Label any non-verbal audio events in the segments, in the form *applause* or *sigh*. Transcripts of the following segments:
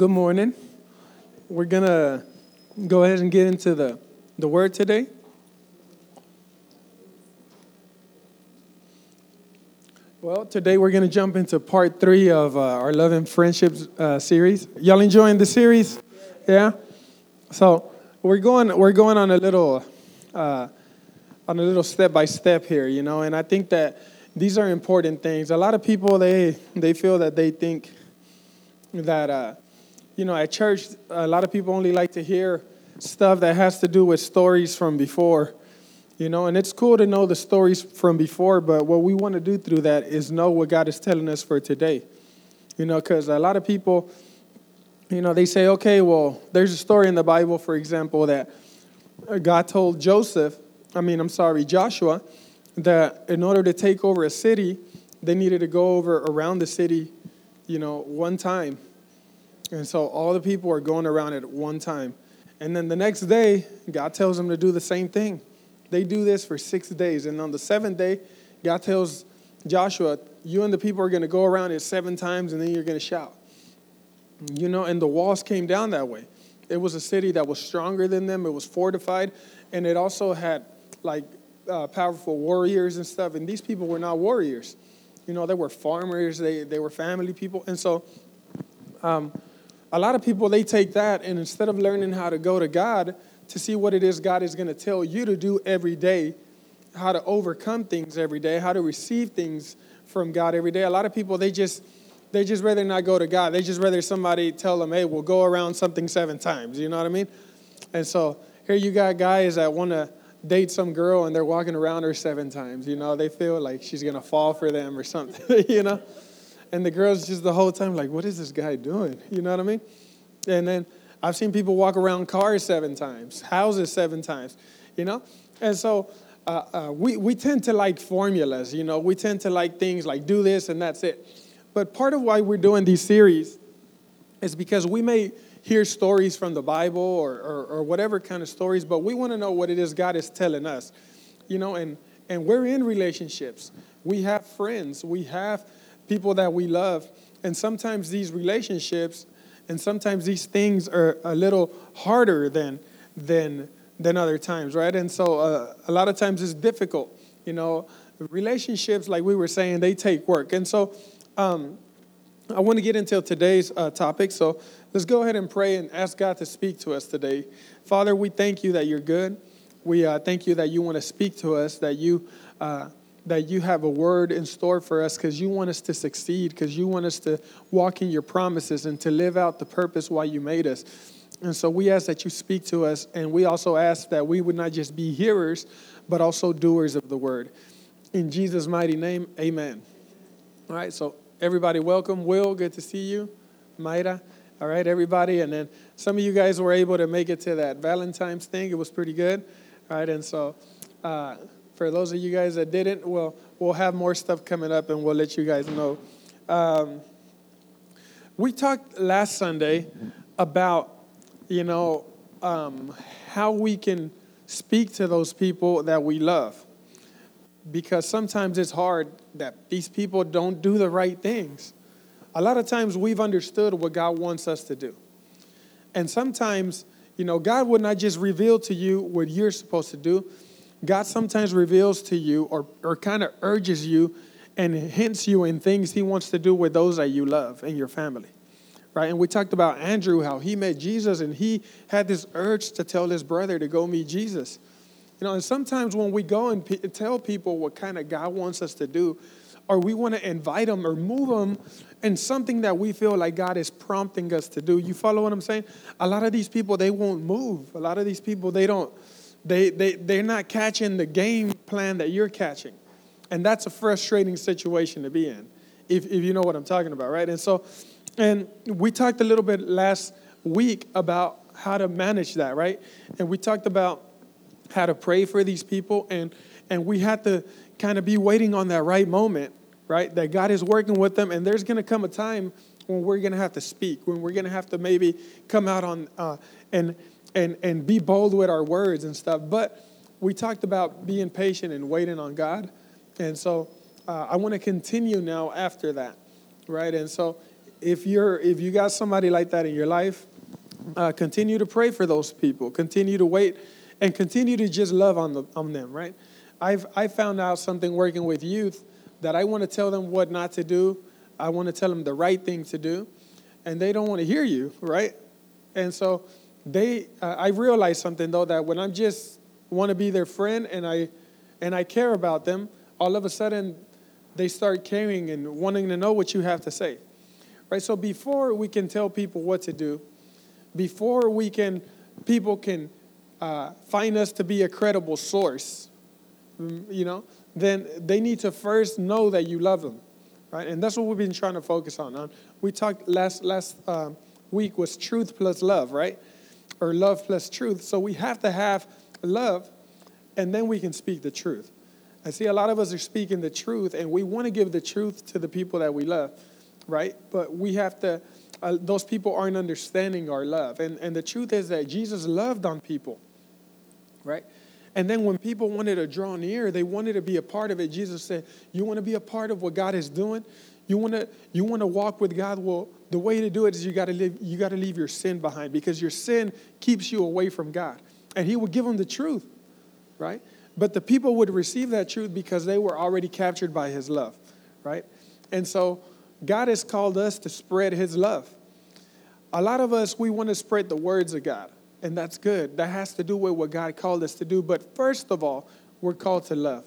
Good morning. We're going to go ahead and get into the, the word today. Well, today we're going to jump into part three of uh, our Love and Friendships uh, series. Y'all enjoying the series? Yeah. So we're going we're going on a little uh, on a little step by step here, you know, and I think that these are important things. A lot of people they they feel that they think that uh, you know at church a lot of people only like to hear stuff that has to do with stories from before you know, and it's cool to know the stories from before, but what we want to do through that is know what God is telling us for today. You know, because a lot of people, you know, they say, okay, well, there's a story in the Bible, for example, that uh, God told Joseph, I mean, I'm sorry, Joshua, that in order to take over a city, they needed to go over around the city, you know, one time. And so all the people are going around at one time. And then the next day, God tells them to do the same thing. They do this for six days. And on the seventh day, God tells Joshua, You and the people are going to go around it seven times and then you're going to shout. You know, and the walls came down that way. It was a city that was stronger than them, it was fortified, and it also had like uh, powerful warriors and stuff. And these people were not warriors. You know, they were farmers, they, they were family people. And so, um, a lot of people, they take that and instead of learning how to go to God, to see what it is God is going to tell you to do every day, how to overcome things every day, how to receive things from God every day. A lot of people they just they just rather not go to God. They just rather somebody tell them, "Hey, we'll go around something seven times." You know what I mean? And so here you got guys that want to date some girl and they're walking around her seven times. You know, they feel like she's gonna fall for them or something. *laughs* you know, and the girl's just the whole time like, "What is this guy doing?" You know what I mean? And then I've seen people walk around cars seven times, houses seven times, you know? And so uh, uh, we, we tend to like formulas, you know? We tend to like things like do this and that's it. But part of why we're doing these series is because we may hear stories from the Bible or, or, or whatever kind of stories, but we want to know what it is God is telling us, you know? And, and we're in relationships. We have friends. We have people that we love. And sometimes these relationships and sometimes these things are a little harder than than than other times, right? And so uh, a lot of times it's difficult. You know, relationships, like we were saying, they take work. And so um, I want to get into today's uh, topic. So let's go ahead and pray and ask God to speak to us today. Father, we thank you that you're good. We uh, thank you that you want to speak to us, that you uh, that you have a word in store for us because you want us to succeed, because you want us to walk in your promises and to live out the purpose why you made us. And so we ask that you speak to us, and we also ask that we would not just be hearers, but also doers of the word. In Jesus' mighty name, amen. All right, so everybody, welcome. Will, good to see you. Mayra, all right, everybody. And then some of you guys were able to make it to that Valentine's thing. It was pretty good. All right, and so. Uh, for those of you guys that didn't, we'll, we'll have more stuff coming up and we'll let you guys know. Um, we talked last Sunday about, you know, um, how we can speak to those people that we love. Because sometimes it's hard that these people don't do the right things. A lot of times we've understood what God wants us to do. And sometimes, you know, God would not just reveal to you what you're supposed to do, God sometimes reveals to you or, or kind of urges you and hints you in things he wants to do with those that you love and your family. Right? And we talked about Andrew, how he met Jesus and he had this urge to tell his brother to go meet Jesus. You know, and sometimes when we go and p- tell people what kind of God wants us to do, or we want to invite them or move them in something that we feel like God is prompting us to do. You follow what I'm saying? A lot of these people, they won't move. A lot of these people, they don't they, they, they're not catching the game plan that you're catching. And that's a frustrating situation to be in, if, if you know what I'm talking about, right? And so, and we talked a little bit last week about how to manage that, right? And we talked about how to pray for these people, and, and we had to kind of be waiting on that right moment, right? That God is working with them, and there's going to come a time when we're going to have to speak, when we're going to have to maybe come out on uh, and and, and be bold with our words and stuff. But we talked about being patient and waiting on God. And so uh, I want to continue now after that, right? And so if you're if you got somebody like that in your life, uh, continue to pray for those people. Continue to wait, and continue to just love on the, on them. Right? I've I found out something working with youth that I want to tell them what not to do. I want to tell them the right thing to do, and they don't want to hear you. Right? And so they, uh, I realized something though that when I'm just want to be their friend and I, and I care about them, all of a sudden they start caring and wanting to know what you have to say. Right? So before we can tell people what to do, before we can, people can uh, find us to be a credible source, mm, you know, then they need to first know that you love them, right? And that's what we've been trying to focus on. We talked last last uh, week was truth plus love, right? Or love plus truth. So we have to have love, and then we can speak the truth. I see a lot of us are speaking the truth, and we want to give the truth to the people that we love, right? But we have to, uh, those people aren't understanding our love. And, and the truth is that Jesus loved on people, right? And then when people wanted to draw near, they wanted to be a part of it. Jesus said, You want to be a part of what God is doing? You want to you want to walk with God? Well, the way to do it is you got to live you got to leave your sin behind because your sin keeps you away from God. And he would give them the truth, right? But the people would receive that truth because they were already captured by his love, right? And so God has called us to spread his love. A lot of us, we want to spread the words of God, and that's good. That has to do with what God called us to do. But first of all, we're called to love.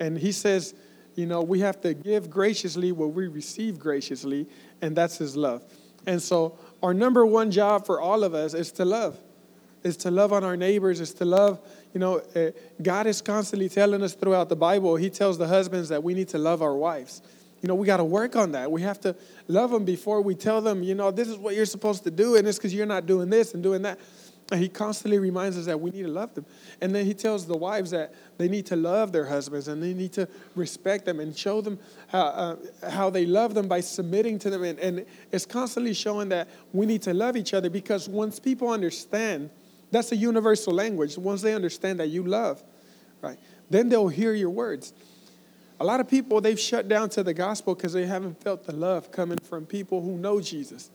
And he says, you know, we have to give graciously what we receive graciously, and that's his love. And so, our number one job for all of us is to love is to love on our neighbors, is to love, you know, uh, God is constantly telling us throughout the Bible, He tells the husbands that we need to love our wives. You know, we got to work on that. We have to love them before we tell them, you know, this is what you're supposed to do, and it's because you're not doing this and doing that. And he constantly reminds us that we need to love them. And then he tells the wives that they need to love their husbands and they need to respect them and show them how, uh, how they love them by submitting to them. And, and it's constantly showing that we need to love each other because once people understand that's a universal language. Once they understand that you love, right, then they'll hear your words. A lot of people, they've shut down to the gospel because they haven't felt the love coming from people who know Jesus.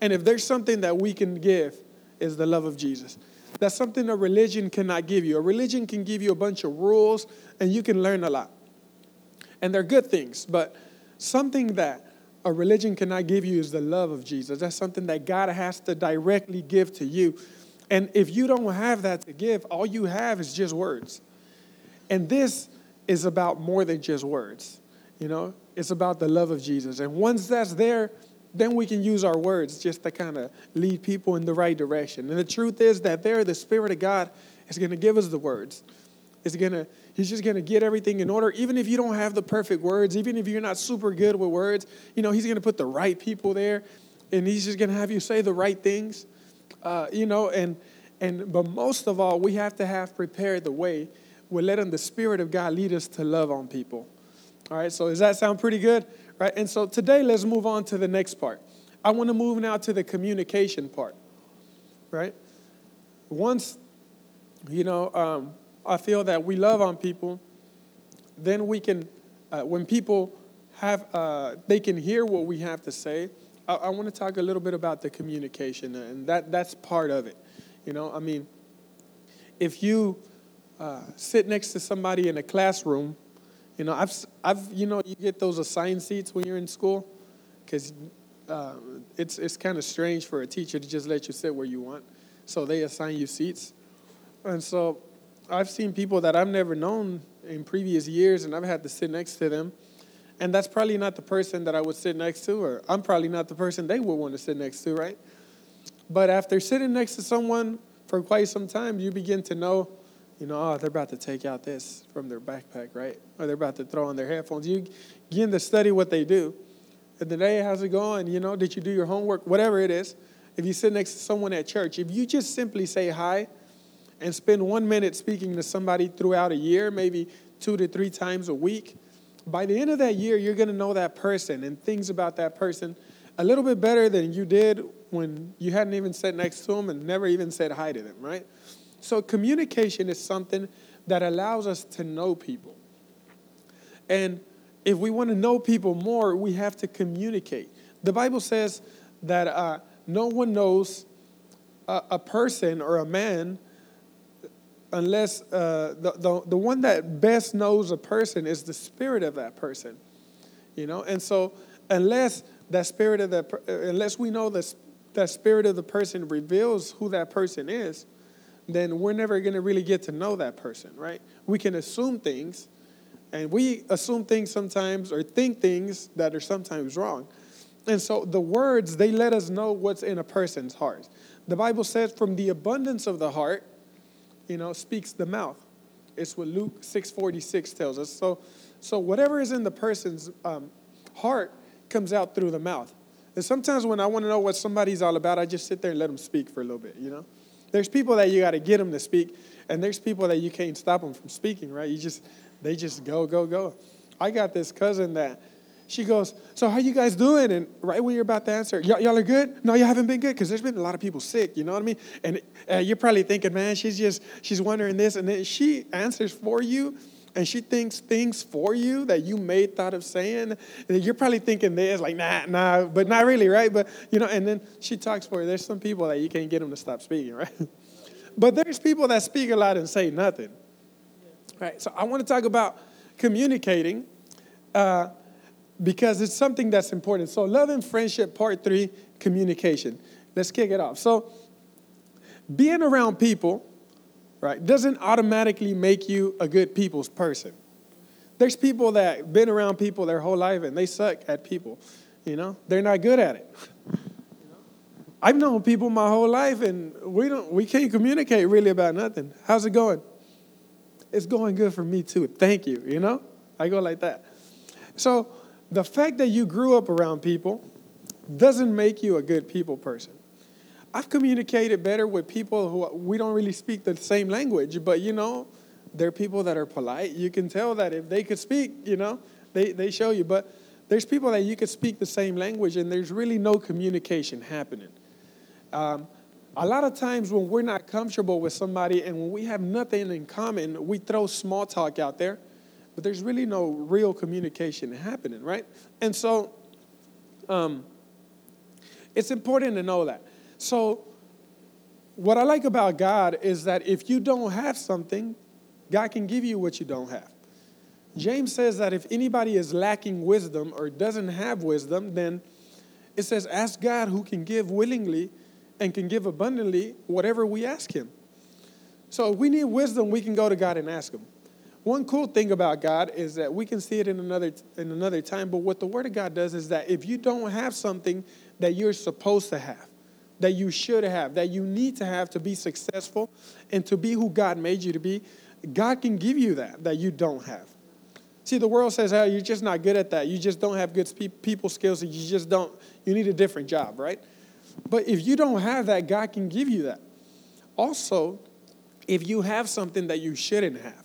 And if there's something that we can give, is the love of Jesus. That's something a religion cannot give you. A religion can give you a bunch of rules and you can learn a lot. And they're good things, but something that a religion cannot give you is the love of Jesus. That's something that God has to directly give to you. And if you don't have that to give, all you have is just words. And this is about more than just words. You know, it's about the love of Jesus. And once that's there, then we can use our words just to kind of lead people in the right direction. And the truth is that there, the Spirit of God is going to give us the words. It's gonna, he's just gonna get everything in order. Even if you don't have the perfect words, even if you're not super good with words, you know, he's gonna put the right people there, and he's just gonna have you say the right things. Uh, you know, and and but most of all, we have to have prepared the way. We're letting the Spirit of God lead us to love on people. All right, so does that sound pretty good? Right, and so today let's move on to the next part. I want to move now to the communication part. Right, once you know, um, I feel that we love on people, then we can, uh, when people have, uh, they can hear what we have to say I, I want to talk a little bit about the communication, and that, that's part of it. You know, I mean, if you uh, sit next to somebody in a classroom, you know, I've, I've, you know, you get those assigned seats when you're in school, because uh, it's, it's kind of strange for a teacher to just let you sit where you want. So they assign you seats. And so I've seen people that I've never known in previous years, and I've had to sit next to them and that's probably not the person that I would sit next to, or I'm probably not the person they would want to sit next to, right? But after sitting next to someone for quite some time, you begin to know, you know, oh, they're about to take out this from their backpack, right? Or they're about to throw on their headphones. You begin to study what they do. And then, hey, how's it going? You know, did you do your homework? Whatever it is. If you sit next to someone at church, if you just simply say hi and spend one minute speaking to somebody throughout a year, maybe two to three times a week, by the end of that year, you're going to know that person and things about that person a little bit better than you did when you hadn't even sat next to them and never even said hi to them, right? So, communication is something that allows us to know people. And if we want to know people more, we have to communicate. The Bible says that uh, no one knows a, a, person or a man unless uh, the, the, the one that best knows a person is the spirit of that person. You know, and so unless that spirit of that, unless we know that that spirit of the person reveals who that person is, then we're never going to really get to know that person, right? We can assume things, and we assume things sometimes or think things that are sometimes wrong. And so the words, they let us know what's in a person's heart. The Bible says, from the abundance of the heart, you know, speaks the mouth. It's what Luke 6:46 tells us. So, so whatever is in the person's um, heart comes out through the mouth. And sometimes when I want to know what somebody's all about, I just sit there and let them speak for a little bit, you know? There's people that you got to get them to speak, and there's people that you can't stop them from speaking, right? You just, they just go, go, go. I got this cousin that she goes, so how you guys doing? And right when you're about to answer, y'all, are good? No, you haven't been good because there's been a lot of people sick. You know what I mean? And uh, you're probably thinking, man, she's just she's wondering this, and then she answers for you, and she thinks things for you that you may thought of saying. And you're probably thinking this, like nah, nah, but not really, right? But you know, and then she talks for you. There's some people that you can't get them to stop speaking, right? *laughs* but there's people that speak a lot and say nothing. Right. So I want to talk about communicating. Uh, because it's something that's important. So, love and friendship, part three, communication. Let's kick it off. So, being around people, right, doesn't automatically make you a good people's person. There's people that been around people their whole life and they suck at people. You know, they're not good at it. I've known people my whole life and we don't we can't communicate really about nothing. How's it going? It's going good for me too. Thank you, you know? I go like that. So the fact that you grew up around people doesn't make you a good people person. I've communicated better with people who we don't really speak the same language, but you know, they're people that are polite. You can tell that if they could speak, you know, they, they show you. But there's people that you could speak the same language and there's really no communication happening. Um, a lot of times when we're not comfortable with somebody and when we have nothing in common, we throw small talk out there but there's really no real communication happening, right? And so um, it's important to know that. So, what I like about God is that if you don't have something, God can give you what you don't have. James says that if anybody is lacking wisdom or doesn't have wisdom, then it says, Ask God who can give willingly and can give abundantly whatever we ask Him. So if we need wisdom, we can go to God and ask Him. One cool thing about God is that we can see it in another in another time, but what the word of God does is that if you don't have something that you're supposed to have, that you should have, that you need to have to be successful and to be who God made you to be, God can give you that that you don't have. See, the world says, "Oh, you're just not good at that. You just don't have good people skills, you just don't. You need a different job, right?" But if you don't have that, God can give you that. Also, if you have something that you shouldn't have,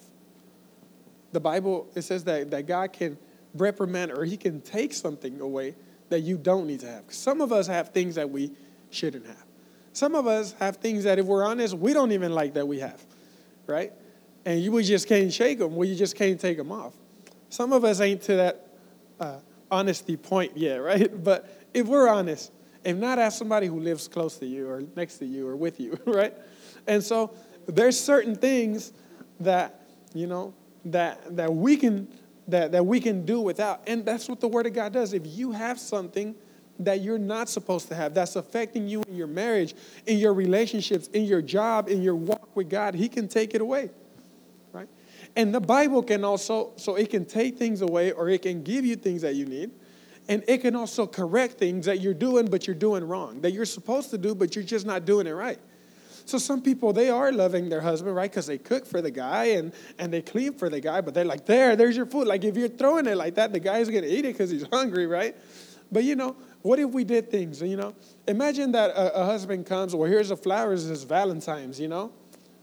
the Bible, it says that, that God can reprimand or he can take something away that you don't need to have. Some of us have things that we shouldn't have. Some of us have things that, if we're honest, we don't even like that we have, right? And you, we just can't shake them. We just can't take them off. Some of us ain't to that uh, honesty point yet, *laughs* right? But if we're honest, if not ask somebody who lives close to you or next to you or with you, *laughs* right? And so there's certain things that, you know, that, that we can that, that we can do without. And that's what the Word of God does. If you have something that you're not supposed to have, that's affecting you in your marriage, in your relationships, in your job, in your walk with God, He can take it away. Right? And the Bible can also, so it can take things away or it can give you things that you need. And it can also correct things that you're doing, but you're doing wrong, that you're supposed to do, but you're just not doing it right. So some people they are loving their husband, right? Because they cook for the guy and and they clean for the guy, but they're like, there, there's your food. Like if you're throwing it like that, the guy's gonna eat it because he's hungry, right? But you know, what if we did things? You know, imagine that a, a husband comes, well, here's the flowers, it's Valentine's, you know.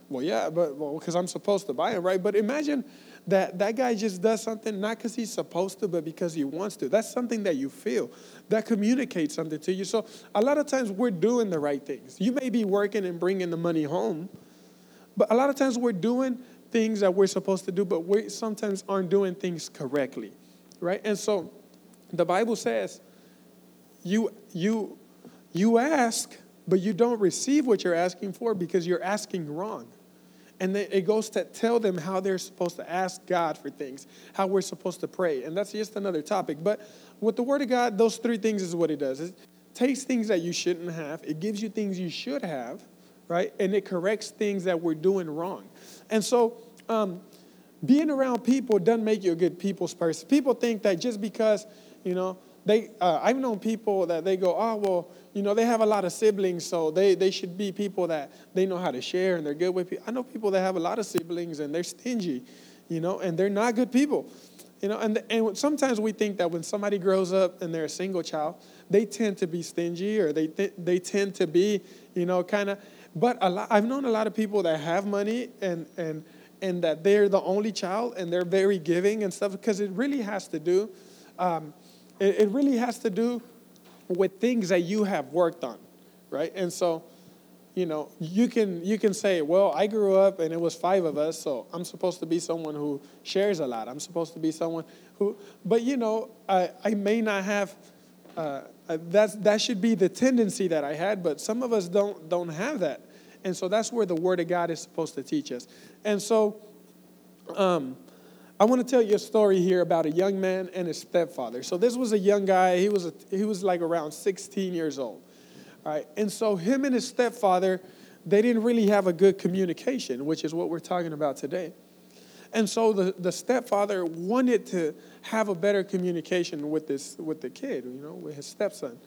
Well, yeah, but well, because I'm supposed to buy them, right? But imagine that that guy just does something not because he's supposed to, but because he wants to. That's something that you feel. That communicates something to you. So a lot of times we're doing the right things. You may be working and bringing the money home, but a lot of times we're doing things that we're supposed to do, but we sometimes aren't doing things correctly, right? And so the Bible says, you you you ask, but you don't receive what you're asking for because you're asking wrong. And then it goes to tell them how they're supposed to ask God for things, how we're supposed to pray. And that's just another topic. But with the Word of God, those three things is what it does. It takes things that you shouldn't have, it gives you things you should have, right? And it corrects things that we're doing wrong. And so, um, being around people doesn't make you a good people's person. People think that just because, you know, they, uh, I've known people that they go, oh, well, you know, they have a lot of siblings, so they, they should be people that they know how to share and they're good with people. I know people that have a lot of siblings and they're stingy, you know, and they're not good people. You know, and, and sometimes we think that when somebody grows up and they're a single child, they tend to be stingy or they, th- they tend to be, you know, kind of, but a lot, I've known a lot of people that have money and, and, and that they're the only child and they're very giving and stuff because it really has to do, um, it, it really has to do with things that you have worked on, right? And so, you know, you can you can say, well, I grew up and it was five of us, so I'm supposed to be someone who shares a lot. I'm supposed to be someone who, but you know, I, I may not have. Uh, uh that should be the tendency that I had, but some of us don't don't have that, and so that's where the Word of God is supposed to teach us. And so, um, I want to tell you a story here about a young man and his stepfather. So this was a young guy. He was a, he was like around 16 years old. All right. And so him and his stepfather, they didn't really have a good communication, which is what we're talking about today. And so the, the stepfather wanted to have a better communication with this with the kid, you know, with his stepson.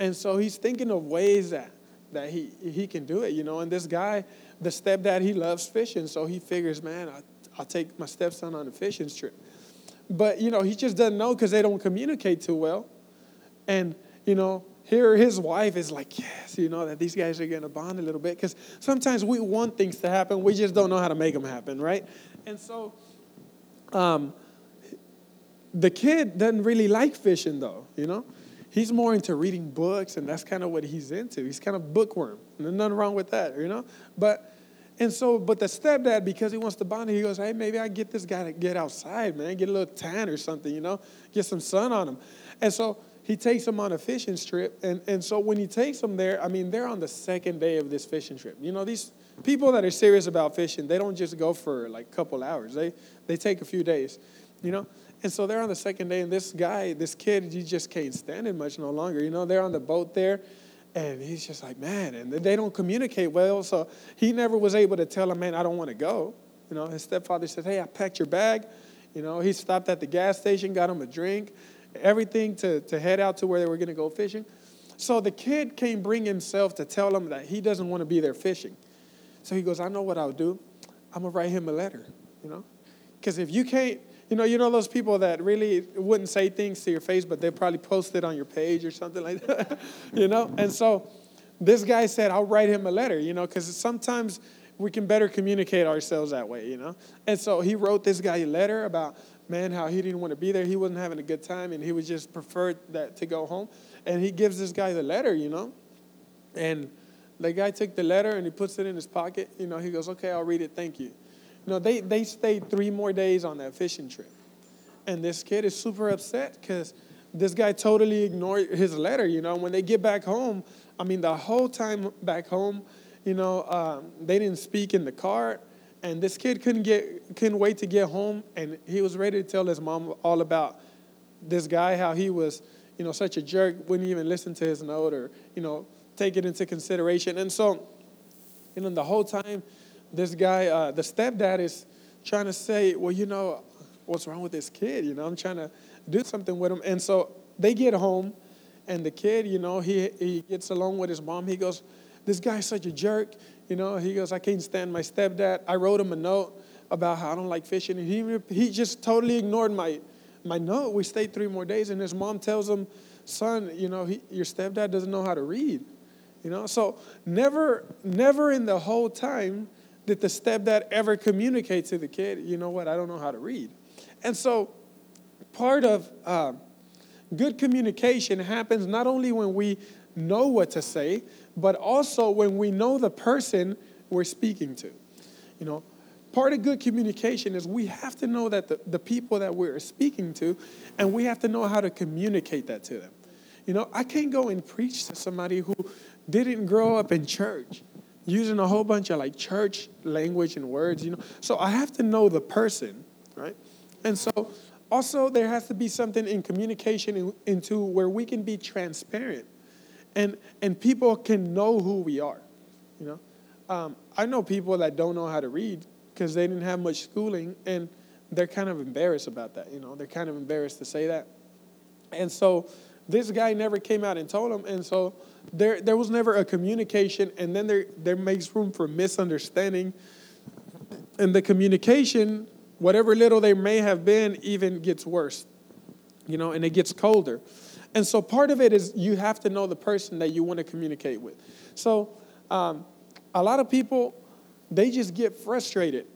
And so he's thinking of ways that that he he can do it, you know. And this guy, the stepdad, he loves fishing, so he figures, man, I, I'll take my stepson on a fishing trip. But, you know, he just doesn't know because they don't communicate too well. And, you know, here his wife is like, yes, you know, that these guys are going to bond a little bit. Because sometimes we want things to happen, we just don't know how to make them happen, right? And so, um, the kid doesn't really like fishing, though, you know? He's more into reading books, and that's kind of what he's into. He's kind of bookworm. There's nothing wrong with that, you know? But and so, but the stepdad, because he wants to bond, he goes, hey, maybe I get this guy to get outside, man, get a little tan or something, you know, get some sun on him. And so he takes him on a fishing trip. And, and so when he takes him there, I mean, they're on the second day of this fishing trip. You know, these people that are serious about fishing, they don't just go for like a couple hours. They, they take a few days, you know. And so they're on the second day, and this guy, this kid, he just can't stand it much no longer. You know, they're on the boat there, and he's just like, man, and they don't communicate well. So he never was able to tell him, man, I don't want to go. You know, his stepfather said, hey, I packed your bag. You know, he stopped at the gas station, got him a drink, everything to, to head out to where they were going to go fishing. So the kid can't bring himself to tell him that he doesn't want to be there fishing. So he goes, I know what I'll do. I'm going to write him a letter, you know? Because if you can't, you know, you know those people that really wouldn't say things to your face, but they probably post it on your page or something like that, *laughs* you know? And so this guy said, I'll write him a letter, you know, because sometimes we can better communicate ourselves that way, you know? And so he wrote this guy a letter about, man, how he didn't want to be there. He wasn't having a good time and he would just prefer that to go home. And he gives this guy the letter, you know? And the guy took the letter and he puts it in his pocket. You know, he goes, okay, I'll read it. Thank you. You know, they, they stayed three more days on that fishing trip. And this kid is super upset because this guy totally ignored his letter. You know, when they get back home, I mean, the whole time back home, you know, um, they didn't speak in the car. And this kid couldn't get couldn't wait to get home, and he was ready to tell his mom all about this guy, how he was, you know, such a jerk, wouldn't even listen to his note or, you know, take it into consideration. And so, you know, the whole time this guy, uh, the stepdad is trying to say, well, you know, what's wrong with this kid? You know, I'm trying to do something with him. And so they get home, and the kid, you know, he, he gets along with his mom. He goes, this guy's such a jerk. You know, he goes, I can't stand my stepdad. I wrote him a note about how I don't like fishing. And he, he just totally ignored my, my note. We stayed three more days, and his mom tells him, son, you know, he, your stepdad doesn't know how to read. You know, so never, never in the whole time did the stepdad ever communicate to the kid, you know what, I don't know how to read. And so part of uh, good communication happens not only when we know what to say, but also when we know the person we're speaking to. You know, part of good communication is we have to know that the, the people that we're speaking to, and we have to know how to communicate that to them. You know, I can't go and preach to somebody who didn't grow up in church using a whole bunch of like church language and words, you know. So I have to know the person, right? And so also there has to be something in communication in, into where we can be transparent and and people can know who we are, you know. Um, I know people that don't know how to read because they didn't have much schooling and they're kind of embarrassed about that, you know. They're kind of embarrassed to say that. And so this guy never came out and told him, and so there there was never a communication, and then there there makes room for misunderstanding, and the communication, whatever little they may have been, even gets worse, you know, and it gets colder, and so part of it is you have to know the person that you want to communicate with. So um, a lot of people they just get frustrated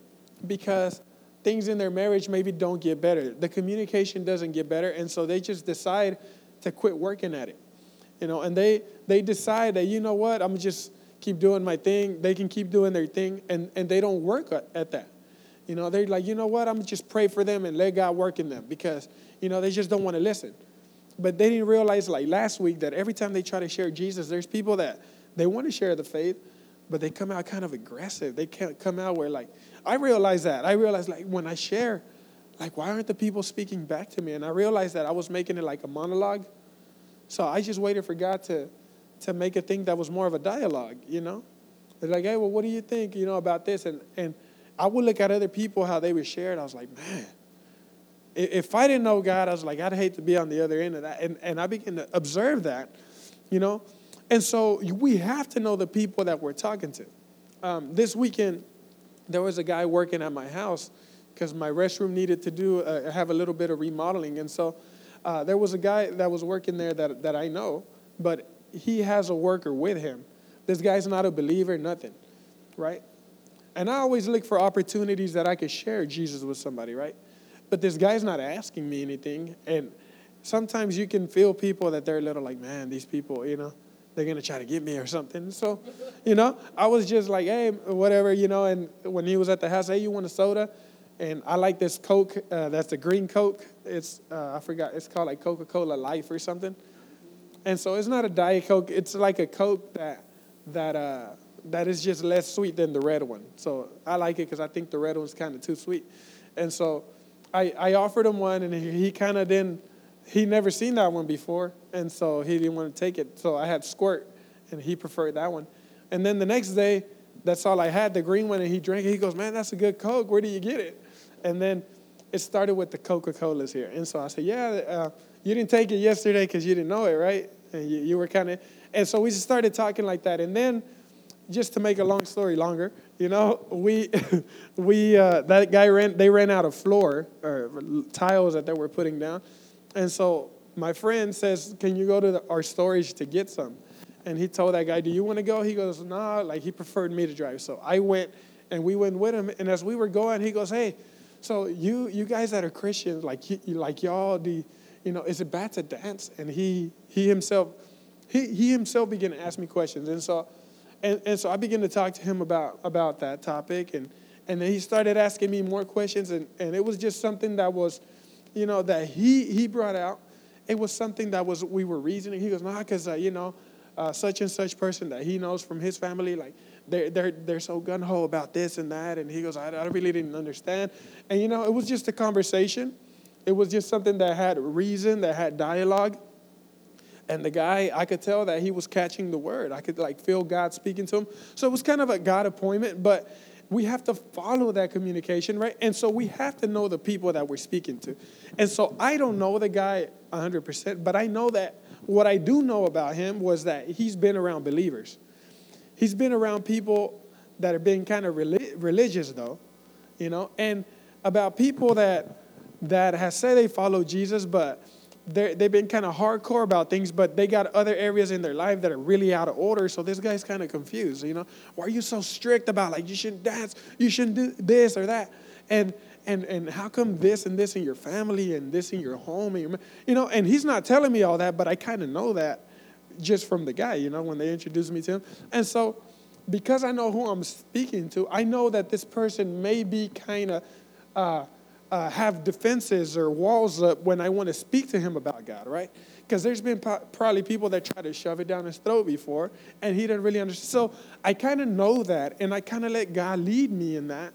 because things in their marriage maybe don't get better. The communication doesn't get better, and so they just decide to quit working at it. You know, and they they decide that you know what, I'm just keep doing my thing. They can keep doing their thing, and and they don't work at that. You know, they're like, you know what, I'm just pray for them and let God work in them because you know they just don't want to listen. But they didn't realize like last week that every time they try to share Jesus, there's people that they want to share the faith, but they come out kind of aggressive. They can't come out where like I realize that. I realize like when I share, like why aren't the people speaking back to me? And I realized that I was making it like a monologue so I just waited for God to, to make a thing that was more of a dialogue, you know? They're like, hey, well, what do you think, you know, about this? And, and I would look at other people, how they would share it. I was like, man, if I didn't know God, I was like, I'd hate to be on the other end of that. And, and I began to observe that, you know? And so we have to know the people that we're talking to. Um, this weekend, there was a guy working at my house because my restroom needed to do uh, have a little bit of remodeling. And so uh, there was a guy that was working there that, that I know, but he has a worker with him. This guy's not a believer, nothing, right? And I always look for opportunities that I could share Jesus with somebody, right? But this guy's not asking me anything. And sometimes you can feel people that they're a little like, man, these people, you know, they're going to try to get me or something. So, you know, I was just like, hey, whatever, you know. And when he was at the house, hey, you want a soda? And I like this Coke. Uh, that's the green Coke. It's uh, I forgot. It's called like Coca Cola Life or something. And so it's not a Diet Coke. It's like a Coke that that uh, that is just less sweet than the red one. So I like it because I think the red one's kind of too sweet. And so I, I offered him one, and he, kind of didn't. He never seen that one before, and so he didn't want to take it. So I had Squirt, and he preferred that one. And then the next day, that's all I had, the green one, and he drank it. He goes, "Man, that's a good Coke. Where do you get it?" And then it started with the Coca Colas here. And so I said, Yeah, uh, you didn't take it yesterday because you didn't know it, right? And you, you were kind of, and so we just started talking like that. And then, just to make a long story longer, you know, *laughs* we, we uh, that guy ran, they ran out of floor or tiles that they were putting down. And so my friend says, Can you go to the, our storage to get some? And he told that guy, Do you want to go? He goes, No, nah. like he preferred me to drive. So I went and we went with him. And as we were going, he goes, Hey, so you you guys that are Christians, like like y'all, the you know, is it bad to dance? And he he himself he he himself began to ask me questions, and so and, and so I began to talk to him about about that topic, and and then he started asking me more questions, and and it was just something that was, you know, that he he brought out. It was something that was we were reasoning. He goes, nah, because uh, you know, uh, such and such person that he knows from his family, like they're, they're, they're so gun ho about this and that. And he goes, I, I really didn't understand. And you know, it was just a conversation. It was just something that had reason, that had dialogue. And the guy, I could tell that he was catching the word. I could like feel God speaking to him. So it was kind of a God appointment, but we have to follow that communication, right? And so we have to know the people that we're speaking to. And so I don't know the guy 100%, but I know that what I do know about him was that he's been around believers. He's been around people that have been kind of religious, though, you know, and about people that that has said they follow Jesus, but they've been kind of hardcore about things, but they got other areas in their life that are really out of order. So this guy's kind of confused, you know. Why are you so strict about like you shouldn't dance, you shouldn't do this or that, and and and how come this and this in your family and this in your home, and your, you know? And he's not telling me all that, but I kind of know that just from the guy, you know, when they introduced me to him. And so, because I know who I'm speaking to, I know that this person may be kind of uh, uh, have defenses or walls up when I want to speak to him about God, right? Because there's been po- probably people that try to shove it down his throat before, and he didn't really understand. So I kind of know that, and I kind of let God lead me in that,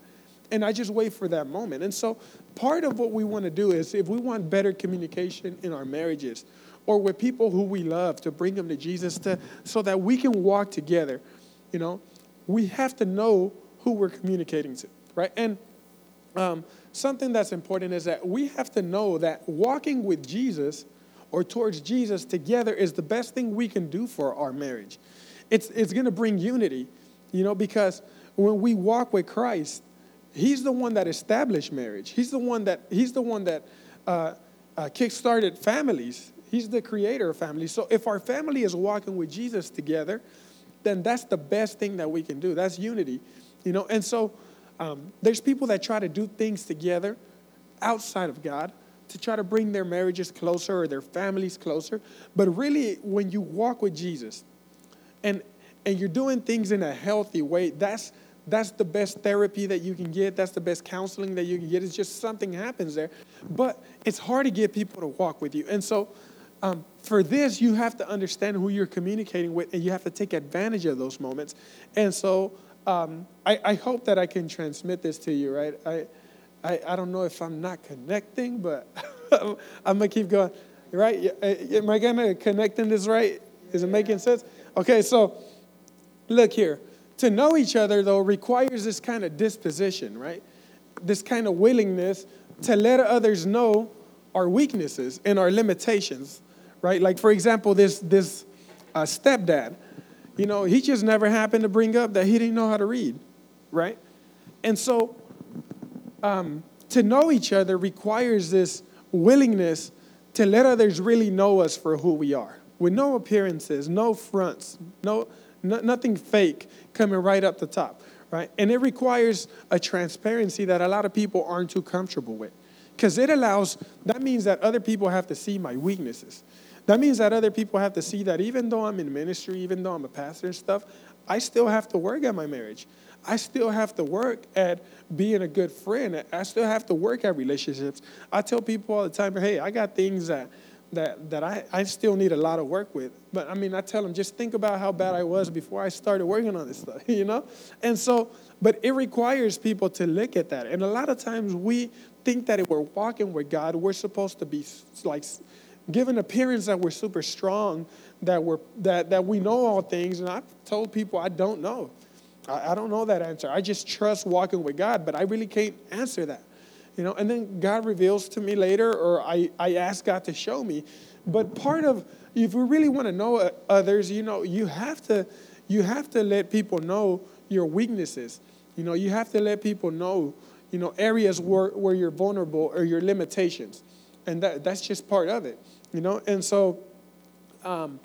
and I just wait for that moment. And so part of what we want to do is if we want better communication in our marriages or with people who we love to bring them to Jesus to, so that we can walk together, you know, we have to know who we're communicating to, right? And um, something that's important is that we have to know that walking with Jesus or towards Jesus together is the best thing we can do for our marriage. It's, it's going to bring unity, you know, because when we walk with Christ, He's the one that established marriage. He's the one that He's the one that uh, uh, kickstarted families. He's the creator of families. So if our family is walking with Jesus together, then that's the best thing that we can do. That's unity, you know. And so um, there's people that try to do things together outside of God to try to bring their marriages closer or their families closer. But really, when you walk with Jesus and and you're doing things in a healthy way, that's that's the best therapy that you can get. That's the best counseling that you can get. It's just something happens there. But it's hard to get people to walk with you. And so um, for this, you have to understand who you're communicating with, and you have to take advantage of those moments. And so um, I, I, hope that I can transmit this to you, right? I, I, I don't know if I'm not connecting, but I'm going to keep going, right? Am I to connect in this right? Is it making sense? Okay, so look here. To know each other, though, requires this kind of disposition, right? This kind of willingness to let others know our weaknesses and our limitations, right? Like, for example, this, this uh, stepdad you know, he just never happened to bring up that he didn't know how to read, right? And so um, to know each other requires this willingness to let others really know us for who we are, with no appearances, no fronts, no, no nothing fake coming right up the top, right? And it requires a transparency that a lot of people aren't too comfortable with, because it allows. That means that other people have to see my weaknesses. That means that other people have to see that even though I'm in ministry, even though I'm a pastor and stuff, I still have to work at my marriage. I still have to work at being a good friend. I still have to work at relationships. I tell people all the time, hey, I got things that that that I, I still need a lot of work with. But I mean, I tell them, just think about how bad I was before I started working on this stuff, *laughs* you know? And so, but it requires people to look at that. And a lot of times we think that if we're walking with God, we're supposed to be like give an appearance that we're super strong, that, we're, that, that we know all things. And I've told people I don't know. I, I don't know that answer. I just trust walking with God, but I really can't answer that. You know, and then God reveals to me later, or I, I ask God to show me. But part of, if we really want to know uh, others, you know, you have to, you have to let people know your weaknesses. You know, you have to let people know, you know, areas where, where you're vulnerable or your limitations. And that, that's just part of it you know? And so, um,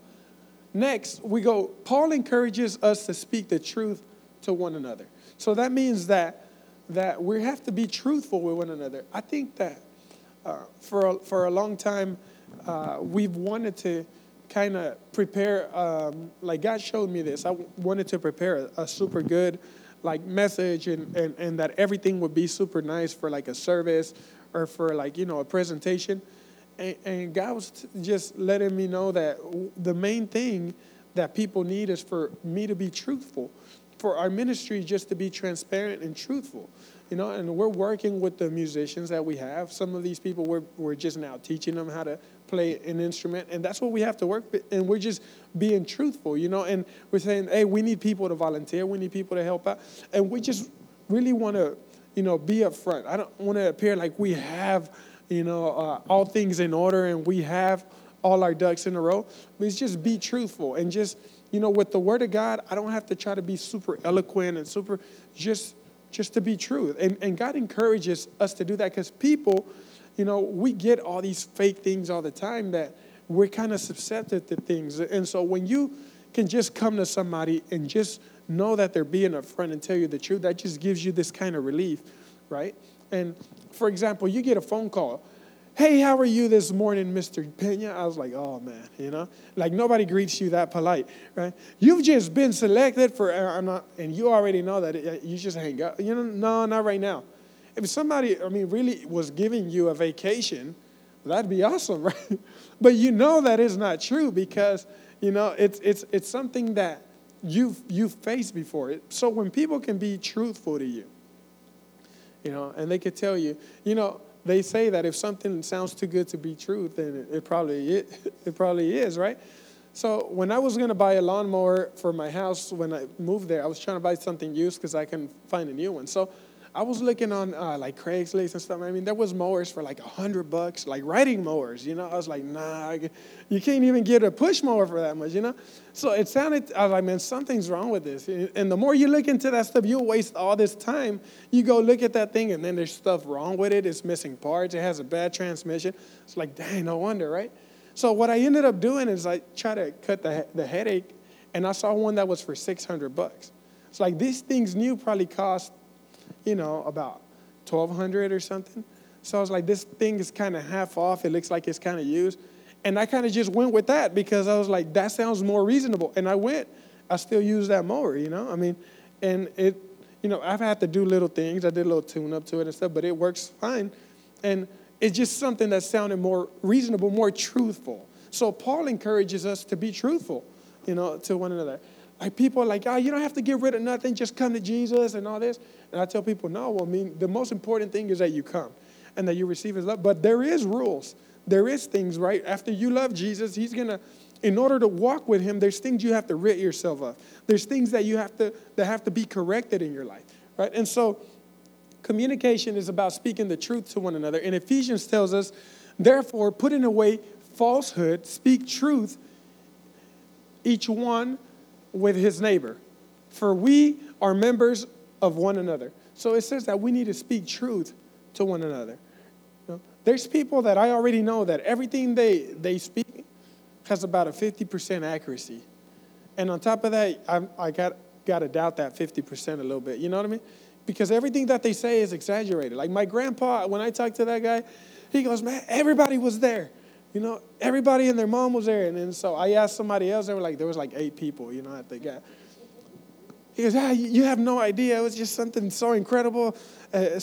next, we go, Paul encourages us to speak the truth to one another. So that means that, that we have to be truthful with one another. I think that uh, for, a, for a long time, uh, we've wanted to kind of prepare, um, like God showed me this. I wanted to prepare a, a super good like message and, and, and that everything would be super nice for like a service or for like, you know, a presentation. And, God was just letting me know that the main thing that people need is for me to be truthful, for our ministry just to be transparent and truthful. You know, and we're working with the musicians that we have. Some of these people, we're, we're just now teaching them how to play an instrument, and that's what we have to work with. And we're just being truthful, you know, and we're saying, hey, we need people to volunteer, we need people to help out. And we just really want to, you know, be upfront. I don't want to appear like we have you know, uh, all things in order and we have all our ducks in a row. But it's just be truthful and just, you know, with the word of God, I don't have to try to be super eloquent and super, just, just to be true. And, and God encourages us to do that because people, you know, we get all these fake things all the time that we're kind of susceptible to things. And so when you can just come to somebody and just know that they're being upfront and tell you the truth, that just gives you this kind of relief, right? And for example, you get a phone call. Hey, how are you this morning, Mr. Pena? I was like, oh man, you know, like nobody greets you that polite, right? You've just been selected for, uh, and you already know that uh, you just hang up. You know, no, not right now. if somebody, I mean, really was giving you a vacation, that'd be awesome, *laughs* right? But you know that is not true because, you know, it's, it's, it's something that you've, you've faced before. So when people can be truthful to you, you know, and they could tell you, you know, they say that if something sounds too good to be true, then it, probably it, *laughs* it probably is, right? So when I was going to buy a lawnmower for my house when I moved there, I was trying to buy something used because I couldn't find a new one. So I was looking on uh, like Craigslist and stuff. I mean, there was mowers for like a hundred bucks, like riding mowers. You know, I was like, nah, you can't even get a push mower for that much. You know, so it sounded. I was like, man, something's wrong with this. And the more you look into that stuff, you'll waste all this time. You go look at that thing, and then there's stuff wrong with it. It's missing parts. It has a bad transmission. It's like, dang, no wonder, right? So what I ended up doing is I try to cut the, the headache, and I saw one that was for 600 bucks. It's like these things new probably cost, you know, about 1200 or something. So I was like, this thing is kind of half off. It looks like it's kind of used. And I kind of just went with that because I was like, that sounds more reasonable. And I went. I still use that mower, you know? I mean, and it, you know, I've had to do little things. I did a little tune up to it and stuff, but it works fine. And it's just something that sounded more reasonable, more truthful. So Paul encourages us to be truthful, you know, to one another. Like people are like, oh, you don't have to get rid of nothing, just come to Jesus and all this. And I tell people, no, well, I mean, the most important thing is that you come and that you receive his love. But there is rules. There is things, right? After you love Jesus, he's gonna, in order to walk with him, there's things you have to rid yourself of. There's things that you have to that have to be corrected in your life. Right? And so Communication is about speaking the truth to one another. And Ephesians tells us, therefore, putting away falsehood, speak truth, each one with his neighbor. For we are members of one another. So it says that we need to speak truth to one another. You know, there's people that I already know that everything they, they speak has about a 50% accuracy. And on top of that, I, I got, got to doubt that 50% a little bit. You know what I mean? because everything that they say is exaggerated. Like my grandpa, when I talked to that guy, he goes, Man, everybody was there. You know, everybody and their mom was there. And then so I asked somebody else, they were like, there was like eight people, you know, at the guy. He goes, ah, you have no idea. It was just something so incredible. Uh, uh,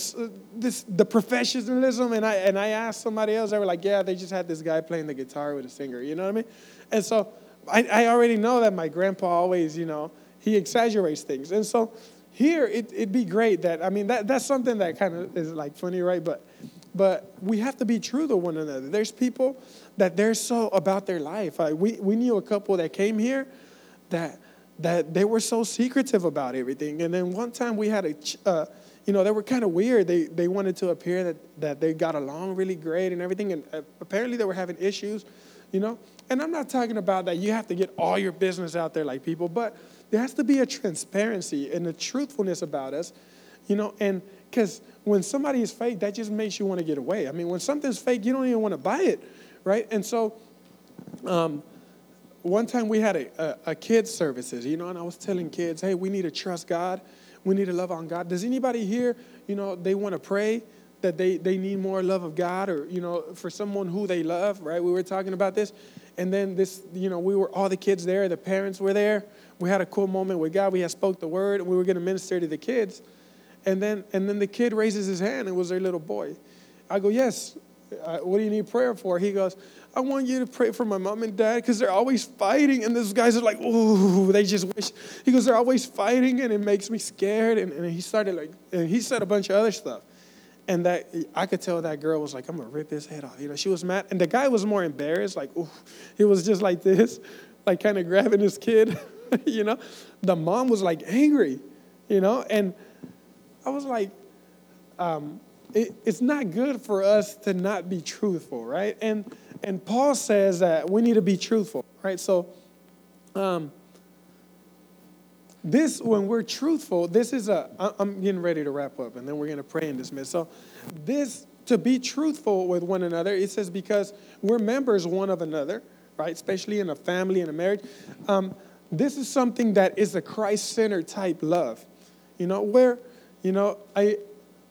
this the professionalism. And I and I asked somebody else, they were like, yeah, they just had this guy playing the guitar with a singer. You know what I mean? And so I, I already know that my grandpa always, you know, he exaggerates things. And so here it, it'd be great that i mean that, that's something that kind of is like funny right but but we have to be true to one another there's people that they're so about their life like we, we knew a couple that came here that that they were so secretive about everything and then one time we had a uh, you know they were kind of weird they they wanted to appear that that they got along really great and everything and uh, apparently they were having issues you know and i'm not talking about that you have to get all your business out there like people but there has to be a transparency and a truthfulness about us, you know, and because when somebody is fake, that just makes you want to get away. I mean, when something's fake, you don't even want to buy it, right? And so, um, one time we had a, a, a kids services, you know, and I was telling kids, hey, we need to trust God. We need to love on God. Does anybody here, you know, they want to pray that they, they need more love of God or, you know, for someone who they love, right? We were talking about this. And then this, you know, we were all the kids there, the parents were there. We had a cool moment with God. We had spoke the word, and we were going to minister to the kids. And then, and then the kid raises his hand. It was their little boy. I go, yes. Uh, what do you need prayer for? He goes, I want you to pray for my mom and dad because they're always fighting. And those guys are like, ooh, they just wish. He goes, they're always fighting, and it makes me scared. And, and he started like, and he said a bunch of other stuff. And that I could tell that girl was like, I'm gonna rip his head off. You know, she was mad. And the guy was more embarrassed, like, ooh, *laughs* he was just like this, *laughs* like kind of grabbing his kid, *laughs* you know. The mom was like angry, you know, and I was like, um, it, it's not good for us to not be truthful, right? And and Paul says that we need to be truthful, right? So um, this, when we're truthful, this is a, I'm getting ready to wrap up and then we're to pray and dismiss. So, this, to be truthful with one another, it says because we're members one of another, right? Especially in a family and a marriage. Um, this is something that is a Christ centered type love. You know, where, you know, I,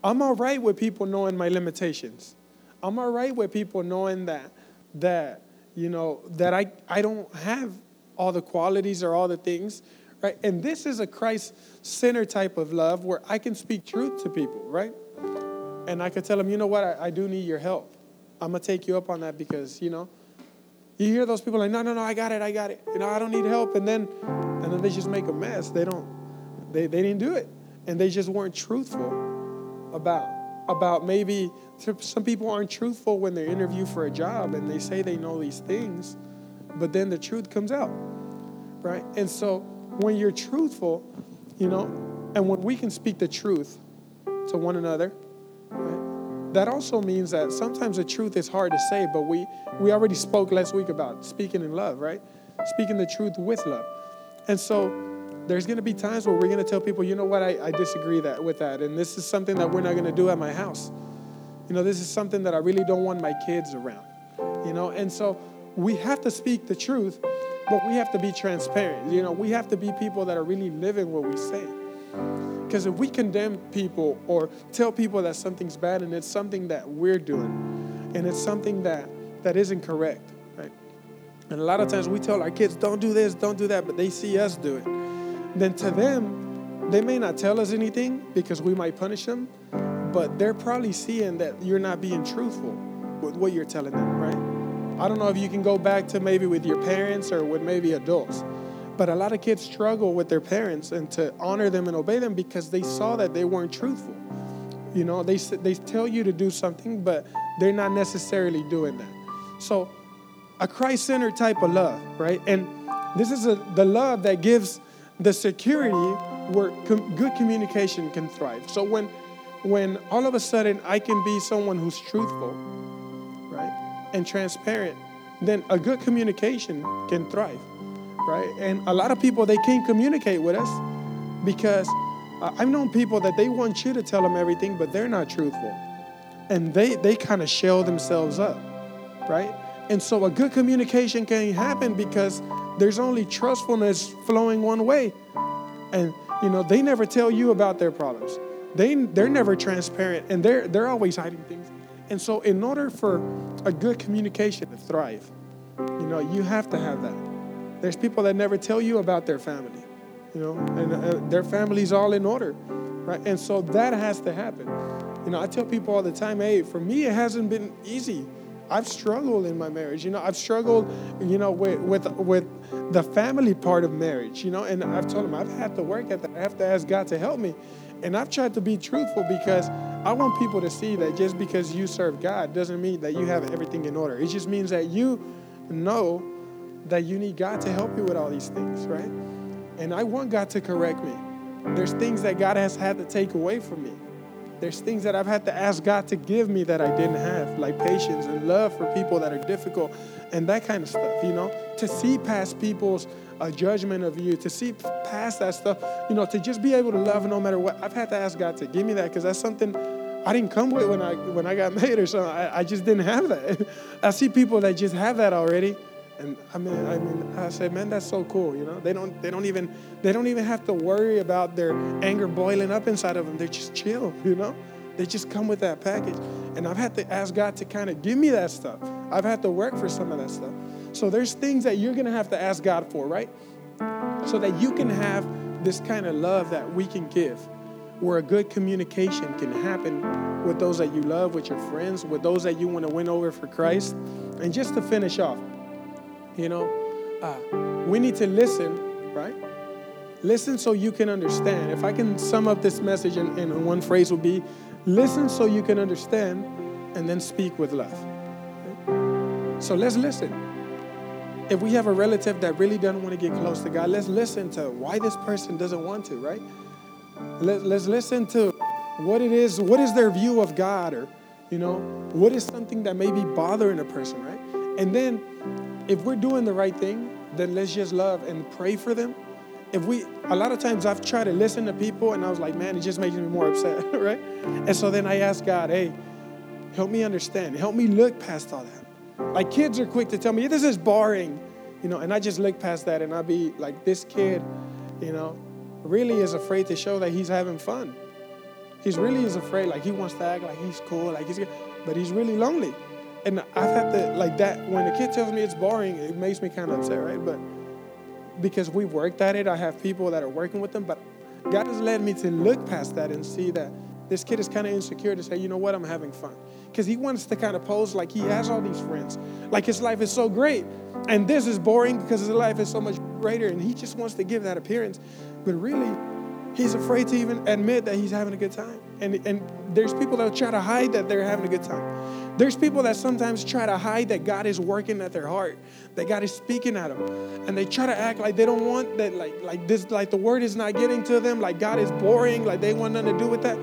I'm all right with people knowing my limitations. I'm all right with people knowing that, that, you know, that I, I don't have all the qualities or all the things right? And this is a Christ centered type of love where I can speak truth to people, right? and I could tell them, you know what, I, I do need your help. I'm gonna take you up on that because you know, you hear those people like, no, no, no, I got it, I got it. You know, I don't need help, and then, and then they just make a mess. They don't, they, they didn't do it, and they just weren't truthful about about maybe some people aren't truthful when they interview for a job and they say they know these things, but then the truth comes out, right? And so when you're truthful, you know, and when we can speak the truth to one another, right? That also means that sometimes the truth is hard to say, but we we already spoke last week about speaking in love, right? Speaking the truth with love. And so there's going to be times where we're going to tell people, you know what, I, I disagree that with that, and this is something that we're not going to do at my house. You know, this is something that I really don't want my kids around. You know, and so we have to speak the truth, but we have to be transparent. You know, we have to be people that are really living what we say. Because if we condemn people or tell people that something's bad and it's something that we're doing, and it's something that that isn't correct, right? And a lot of times we tell our kids, don't do this, don't do that, but they see us do it then to them, they may not tell us anything because we might punish them, but they're probably seeing that you're not being truthful with what you're telling them, right? I don't know if you can go back to maybe with your parents or with maybe adults, but a lot of kids struggle with their parents and to honor them and obey them because they saw that they weren't truthful. You know, they, they tell you to do something, but they're not necessarily doing that. So, a Christ centered type of love, right? And this is a, the love that gives the security where com- good communication can thrive. So when when all of a sudden I can be someone who's truthful, right, and transparent, then a good communication can thrive, right? And a lot of people they can't communicate with us because uh, I've known people that they want you to tell them everything, but they're not truthful, and they they kind of shell themselves up, right? And so a good communication can happen because there's only trustfulness flowing one way. And you know, they never tell you about their problems. They they're never transparent and they're they're always hiding things. And so in order for a good communication to thrive, you know, you have to have that. There's people that never tell you about their family, you know, and uh, their family's all in order, right? And so that has to happen. You know, I tell people all the time, hey, for me, it hasn't been easy I've struggled in my marriage. You know, I've struggled, you know, with with with the family part of marriage. You know, and I've told him I've had to work at that. I have to ask God to help me, and I've tried to be truthful because I want people to see that just because you serve God doesn't mean that you have everything in order. It just means that you know that you need God to help you with all these things, right? And I want God to correct me. There's things that God has had to take away from me. There's things that I've had to ask God to give me that I didn't have, like patience and love for people that are difficult and that kind of stuff, you know, to see past people's uh, judgment of you, to see past that stuff, you know, to just be able to love no matter what. I've had to ask God to give me that because that's something I didn't come with when I when I got *laughs* married or something. I, I just didn't have that. *laughs* I see people that just have that already. And I mean, I mean, I said, man, that's so cool. You know, they don't, they don't even, they don't even have to worry about their anger boiling up inside of them. They're just chill. *laughs* You know, they just come with that package. And I've had to ask God to kind of give me that stuff. I've had to work for some of that stuff. So there's things that you're gonna have to ask God for, right? So that you can have this kind of love that we can give, where a good communication can happen with those that you love, with your friends, with those that you want to win over for Christ. And just to finish off, you know, uh, we need to listen, right? Listen so you can understand. If I can sum up this message in, in one phrase, would be listen so you can understand, and then speak with love. So let's listen. If we have a relative that really doesn't want to get close to God, let's listen to why this person doesn't want to, right? Let, let's listen to what it is, what is their view of God, or, you know, what is something that may be bothering a person, right? And then if we're doing the right thing, then let's just love and pray for them. If we, a lot of times I've tried to listen to people and I was like, man, it just makes me more upset, *laughs* right? And so then I ask God, hey, help me understand, help me look past all that. Like kids are quick to tell me, this is boring, you know, and I just look past that and I'll be like, this kid, you know, really is afraid to show that he's having fun. He's really is afraid, like he wants to act like he's cool, like he's, good, but he's really lonely and I've had to like that when a kid tells me it's boring, it makes me kind of upset, right? But because we've worked at it, I have people that are working with them, but God has led me to look past that and see that this kid is kind of insecure to say, you know what, I'm having fun. Because he wants to kind of pose like he has all these friends, like his life is so great. And this is boring because his life is so much greater. And he just wants to give that appearance. But really, he's afraid to even admit that he's having a good time. And, and there's people that try to hide that they're having a good time. There's people that sometimes try to hide that God is working at their heart, that God is speaking at them. And they try to act like they don't want that, like, like this, like the word is not getting to them, like God is boring, like they want nothing to do with that.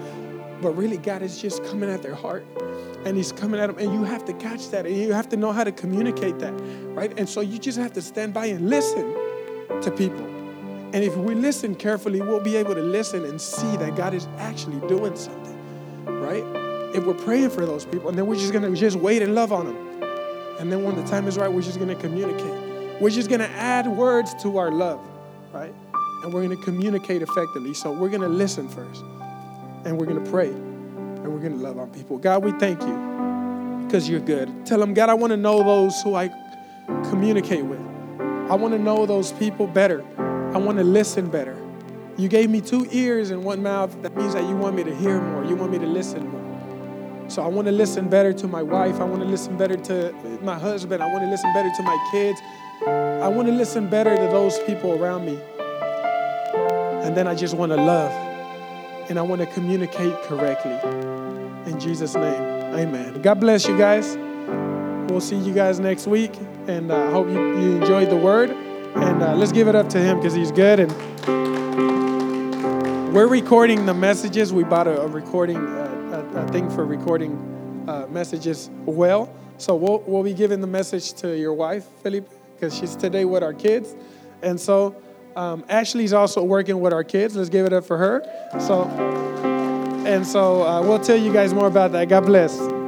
But really, God is just coming at their heart. And He's coming at them. And you have to catch that. And you have to know how to communicate that, right? And so you just have to stand by and listen to people. And if we listen carefully, we'll be able to listen and see that God is actually doing something, right? If we're praying for those people, and then we're just gonna just wait and love on them. And then when the time is right, we're just gonna communicate. We're just gonna add words to our love, right? And we're gonna communicate effectively. So we're gonna listen first and we're to pray and we're to love on people. God, we thank you because you're good. Tell them, God, I want to know those who I communicate with. I want to know those people better. I want to listen better. You gave me two ears and one mouth. That means that you want me to hear more. You want me to listen more. So I want to listen better to my wife. I want to listen better to my husband. I want to listen better to my kids. I want to listen better to those people around me. And then I just want to love and I want to communicate correctly. In Jesus' name, amen. God bless you guys. We'll see you guys next week, and I uh, hope you, you enjoyed the word. And uh, let's give it up to him because he's good. And we're recording the messages. We bought a, a recording, uh, a, thing for recording uh, messages well. So we'll, we'll be giving the message to your wife, Philip, because she's today with our kids. And so um, Ashley's also working with our kids. Let's give it up for her. So, and so uh, we'll tell you guys more about that. God bless.